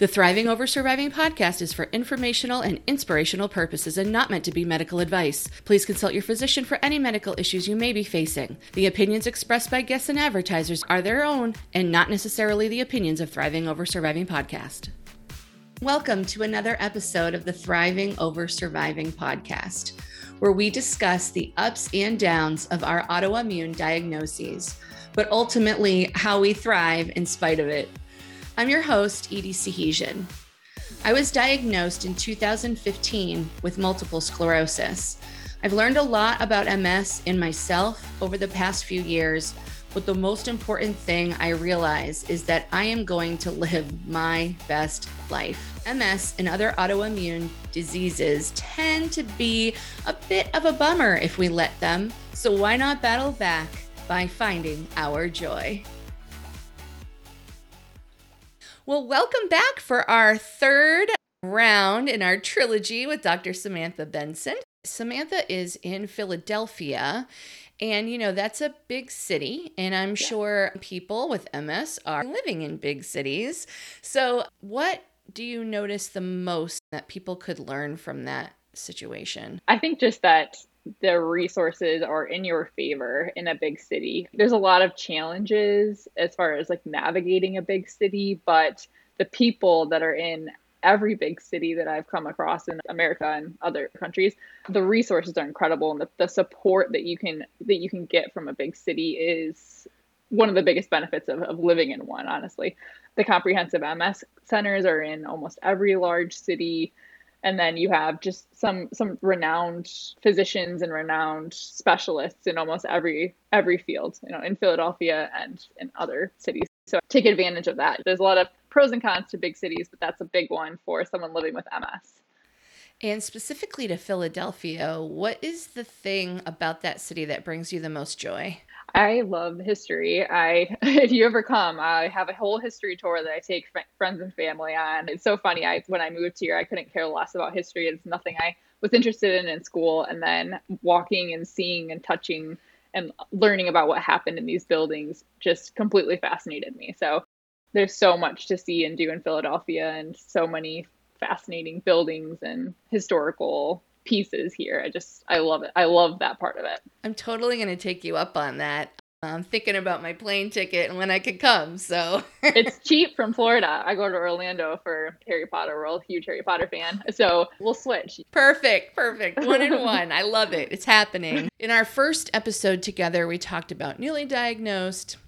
The Thriving Over Surviving podcast is for informational and inspirational purposes and not meant to be medical advice. Please consult your physician for any medical issues you may be facing. The opinions expressed by guests and advertisers are their own and not necessarily the opinions of Thriving Over Surviving podcast. Welcome to another episode of the Thriving Over Surviving podcast, where we discuss the ups and downs of our autoimmune diagnoses, but ultimately how we thrive in spite of it. I'm your host, Edie Sahesian. I was diagnosed in 2015 with multiple sclerosis. I've learned a lot about MS in myself over the past few years, but the most important thing I realize is that I am going to live my best life. MS and other autoimmune diseases tend to be a bit of a bummer if we let them, so why not battle back by finding our joy? Well, welcome back for our third round in our trilogy with Dr. Samantha Benson. Samantha is in Philadelphia, and you know, that's a big city, and I'm yeah. sure people with MS are living in big cities. So, what do you notice the most that people could learn from that situation? I think just that the resources are in your favor in a big city. There's a lot of challenges as far as like navigating a big city, but the people that are in every big city that I've come across in America and other countries, the resources are incredible and the, the support that you can that you can get from a big city is one of the biggest benefits of, of living in one, honestly. The comprehensive MS centers are in almost every large city and then you have just some some renowned physicians and renowned specialists in almost every every field you know in philadelphia and in other cities. So take advantage of that. There's a lot of pros and cons to big cities but that's a big one for someone living with ms and specifically to Philadelphia, what is the thing about that city that brings you the most joy? I love history. I, if you ever come, I have a whole history tour that I take friends and family on. It's so funny. I, when I moved here, I couldn't care less about history. It's nothing I was interested in in school. And then walking and seeing and touching and learning about what happened in these buildings just completely fascinated me. So there's so much to see and do in Philadelphia and so many fascinating buildings and historical pieces here. I just I love it. I love that part of it. I'm totally going to take you up on that. I'm thinking about my plane ticket and when I could come. So it's cheap from Florida. I go to Orlando for Harry Potter World, huge Harry Potter fan. So we'll switch. Perfect, perfect. One in one. I love it. It's happening. In our first episode together, we talked about newly diagnosed,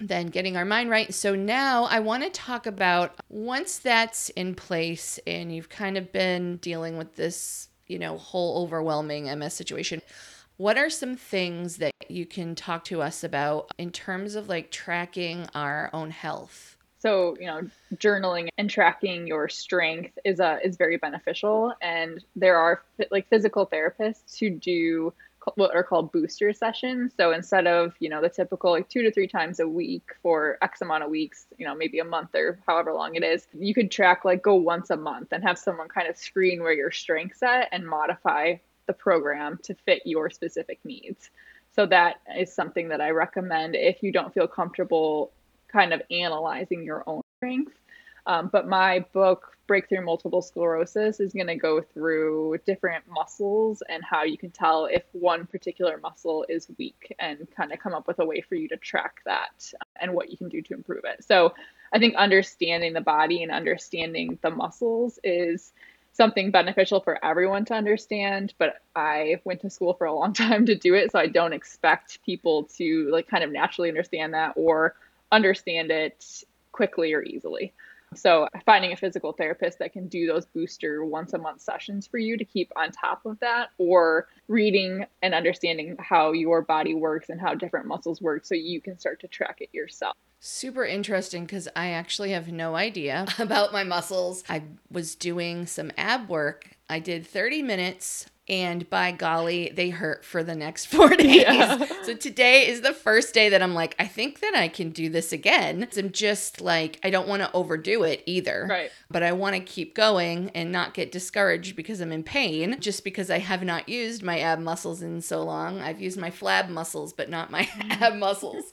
then getting our mind right. So now I want to talk about once that's in place and you've kind of been dealing with this you know, whole overwhelming MS situation. What are some things that you can talk to us about in terms of like tracking our own health? So, you know, journaling and tracking your strength is a uh, is very beneficial and there are like physical therapists who do what are called booster sessions. So instead of, you know, the typical like two to three times a week for X amount of weeks, you know, maybe a month or however long it is, you could track like go once a month and have someone kind of screen where your strength's at and modify the program to fit your specific needs. So that is something that I recommend if you don't feel comfortable kind of analyzing your own strength. Um, but my book breakthrough multiple sclerosis is going to go through different muscles and how you can tell if one particular muscle is weak and kind of come up with a way for you to track that and what you can do to improve it. So I think understanding the body and understanding the muscles is something beneficial for everyone to understand but i went to school for a long time to do it so i don't expect people to like kind of naturally understand that or understand it quickly or easily so, finding a physical therapist that can do those booster once a month sessions for you to keep on top of that, or reading and understanding how your body works and how different muscles work so you can start to track it yourself. Super interesting because I actually have no idea about my muscles. I was doing some ab work. I did 30 minutes and by golly, they hurt for the next four days. Yeah. So today is the first day that I'm like, I think that I can do this again. So I'm just like, I don't want to overdo it either. Right. But I want to keep going and not get discouraged because I'm in pain, just because I have not used my ab muscles in so long. I've used my flab muscles, but not my ab muscles.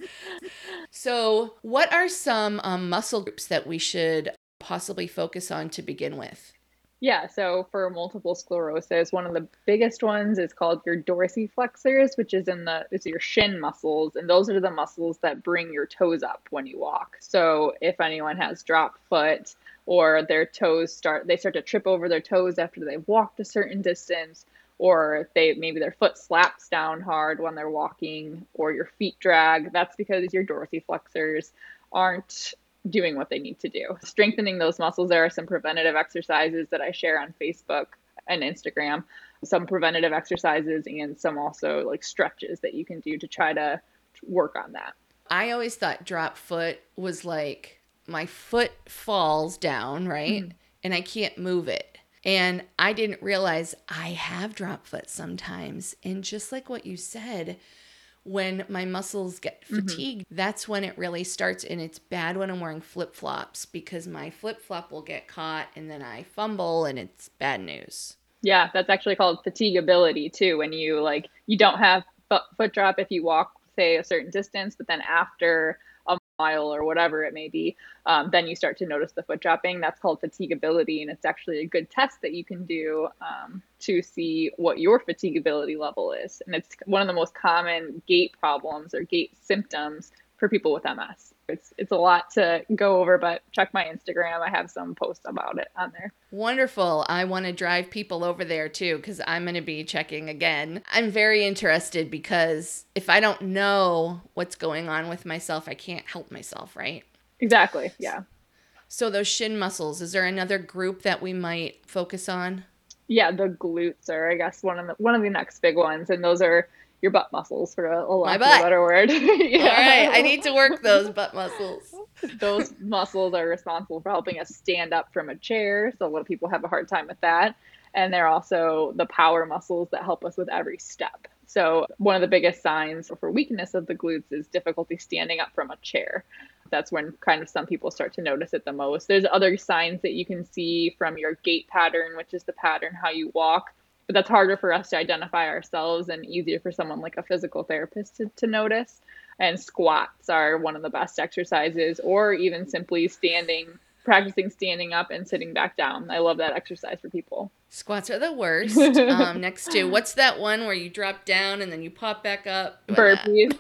So, what are some um, muscle groups that we should possibly focus on to begin with? Yeah, so for multiple sclerosis, one of the biggest ones is called your dorsiflexors, which is in the is your shin muscles, and those are the muscles that bring your toes up when you walk. So if anyone has drop foot or their toes start they start to trip over their toes after they've walked a certain distance, or they maybe their foot slaps down hard when they're walking, or your feet drag, that's because your dorsiflexors aren't doing what they need to do. Strengthening those muscles, there are some preventative exercises that I share on Facebook and Instagram, some preventative exercises and some also like stretches that you can do to try to work on that. I always thought drop foot was like my foot falls down, right? Mm. And I can't move it. And I didn't realize I have drop foot sometimes. And just like what you said, when my muscles get mm-hmm. fatigued, mm-hmm. that's when it really starts. And it's bad when I'm wearing flip flops because my flip flop will get caught and then I fumble and it's bad news. Yeah, that's actually called fatigability too. When you like, you don't have foot drop if you walk, say, a certain distance, but then after mile or whatever it may be, um, then you start to notice the foot dropping. That's called fatigability, and it's actually a good test that you can do um, to see what your fatigability level is. And it's one of the most common gait problems or gait symptoms for people with MS. It's it's a lot to go over, but check my Instagram. I have some posts about it on there. Wonderful. I want to drive people over there too because I'm going to be checking again. I'm very interested because if I don't know what's going on with myself, I can't help myself, right? Exactly. Yeah. So those shin muscles, is there another group that we might focus on? Yeah, the glutes are I guess one of the one of the next big ones and those are your butt muscles for a, a lack of a better word. yeah. All right, I need to work those butt muscles. those muscles are responsible for helping us stand up from a chair. So a lot of people have a hard time with that. And they're also the power muscles that help us with every step. So one of the biggest signs for weakness of the glutes is difficulty standing up from a chair. That's when kind of some people start to notice it the most. There's other signs that you can see from your gait pattern, which is the pattern how you walk but that's harder for us to identify ourselves and easier for someone like a physical therapist to, to notice. And squats are one of the best exercises, or even simply standing, practicing standing up and sitting back down. I love that exercise for people. Squats are the worst. um, next to what's that one where you drop down and then you pop back up? Burpees.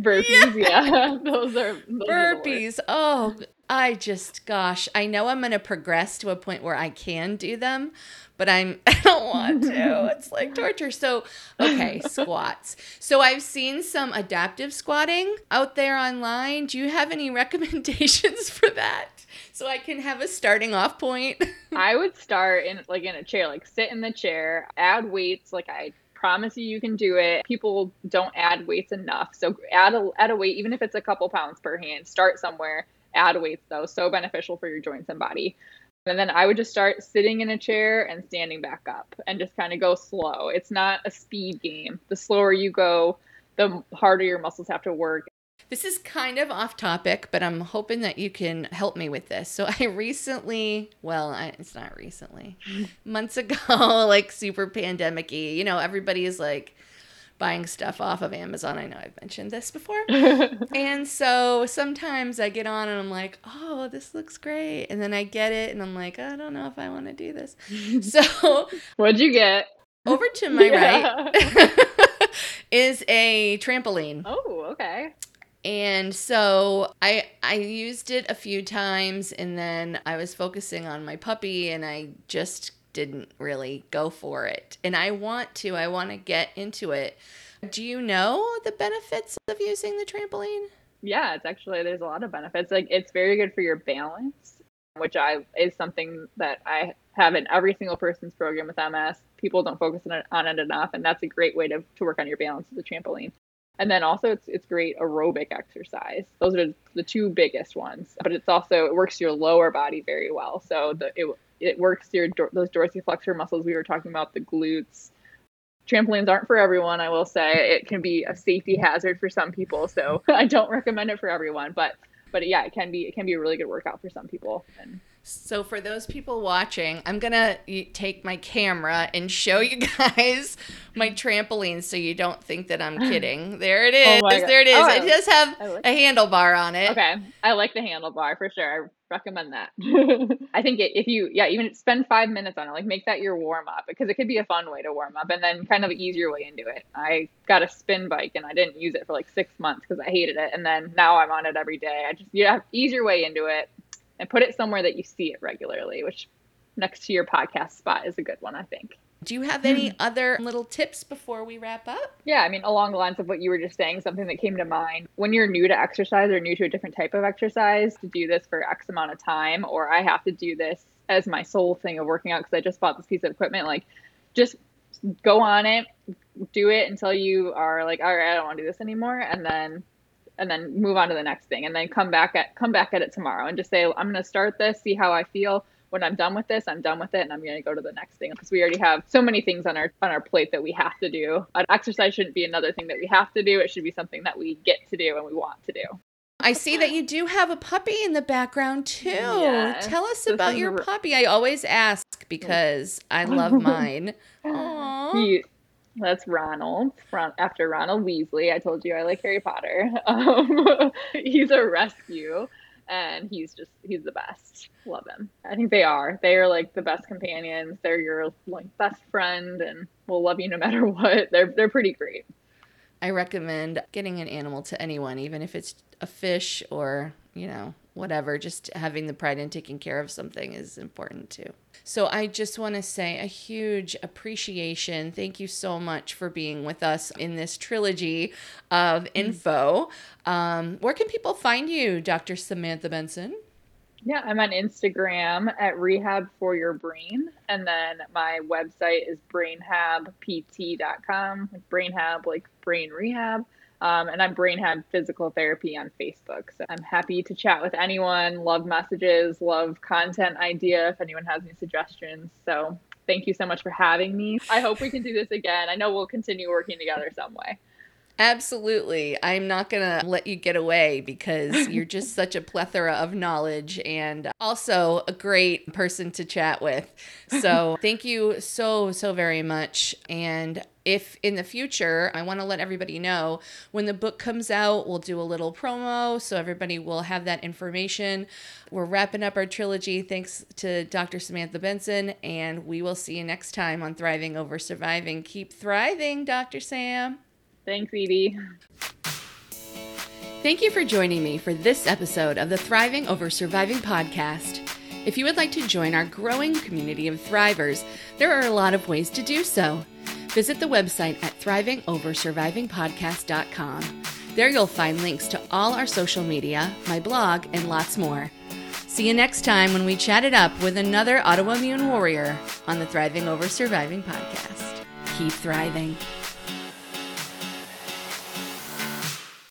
Burpees, yeah. yeah. those are those burpees. Are oh, I just, gosh, I know I'm going to progress to a point where I can do them, but I'm I don't want to. It's like torture. So, okay, squats. So I've seen some adaptive squatting out there online. Do you have any recommendations for that? So I can have a starting off point. I would start in like in a chair, like sit in the chair, add weights like I promise you you can do it. People don't add weights enough. So add a add a weight even if it's a couple pounds per hand. Start somewhere. Add weights though. So beneficial for your joints and body. And then I would just start sitting in a chair and standing back up and just kind of go slow. It's not a speed game. The slower you go, the harder your muscles have to work. This is kind of off topic, but I'm hoping that you can help me with this. So I recently, well, I, it's not recently, months ago, like super pandemic you know, everybody is like, buying stuff off of Amazon. I know I've mentioned this before. and so sometimes I get on and I'm like, oh, this looks great. And then I get it and I'm like, I don't know if I want to do this. So, what'd you get? Over to my yeah. right is a trampoline. Oh, okay. And so I I used it a few times and then I was focusing on my puppy and I just didn't really go for it. And I want to, I want to get into it. Do you know the benefits of using the trampoline? Yeah, it's actually there's a lot of benefits. Like it's very good for your balance, which I is something that I have in every single person's program with MS. People don't focus on it, on it enough, and that's a great way to, to work on your balance with the trampoline. And then also it's it's great aerobic exercise. Those are the two biggest ones. But it's also it works your lower body very well. So the it it works your those dorsiflexor muscles we were talking about, the glutes. Trampolines aren't for everyone, I will say. It can be a safety hazard for some people, so I don't recommend it for everyone. But but yeah, it can be it can be a really good workout for some people. And So, for those people watching, I'm going to take my camera and show you guys my trampoline so you don't think that I'm kidding. There it oh is. Oh there it is. Oh, it does have like a handlebar on it. Okay. I like the handlebar for sure. I recommend that. I think it, if you, yeah, even spend five minutes on it, like make that your warm up because it could be a fun way to warm up and then kind of ease your way into it. I got a spin bike and I didn't use it for like six months because I hated it. And then now I'm on it every day. I just, you have ease your way into it and put it somewhere that you see it regularly, which next to your podcast spot is a good one, I think. Do you have any hmm. other little tips before we wrap up? Yeah, I mean, along the lines of what you were just saying, something that came to mind when you're new to exercise or new to a different type of exercise, to do this for X amount of time, or I have to do this as my sole thing of working out because I just bought this piece of equipment, like just go on it, do it until you are like, all right, I don't want to do this anymore, and then and then move on to the next thing and then come back at come back at it tomorrow and just say i'm going to start this see how i feel when i'm done with this i'm done with it and i'm going to go to the next thing because we already have so many things on our on our plate that we have to do An exercise shouldn't be another thing that we have to do it should be something that we get to do and we want to do I see that you do have a puppy in the background too. Yes, Tell us about your puppy. I always ask because I love mine. Aww. He, that's Ronald from after Ronald Weasley. I told you I like Harry Potter. Um, he's a rescue, and he's just he's the best. Love him. I think they are. They are like the best companions. They're your like best friend, and will love you no matter what. They're they're pretty great. I recommend getting an animal to anyone, even if it's a fish or you know whatever. Just having the pride in taking care of something is important too. So I just want to say a huge appreciation. Thank you so much for being with us in this trilogy of mm-hmm. info. Um, where can people find you, Dr. Samantha Benson? Yeah, I'm on Instagram at Rehab for Your Brain. And then my website is brainhabpt.com, like brainhab, like brain rehab. Um, and I'm Brainhab Physical Therapy on Facebook. So I'm happy to chat with anyone. Love messages, love content idea if anyone has any suggestions. So thank you so much for having me. I hope we can do this again. I know we'll continue working together some way. Absolutely. I'm not going to let you get away because you're just such a plethora of knowledge and also a great person to chat with. So, thank you so, so very much. And if in the future, I want to let everybody know when the book comes out, we'll do a little promo so everybody will have that information. We're wrapping up our trilogy thanks to Dr. Samantha Benson, and we will see you next time on Thriving Over Surviving. Keep thriving, Dr. Sam. Thanks, Edie. Thank you for joining me for this episode of the Thriving Over Surviving podcast. If you would like to join our growing community of thrivers, there are a lot of ways to do so. Visit the website at thrivingoversurvivingpodcast.com. There you'll find links to all our social media, my blog, and lots more. See you next time when we chat it up with another autoimmune warrior on the Thriving Over Surviving podcast. Keep thriving.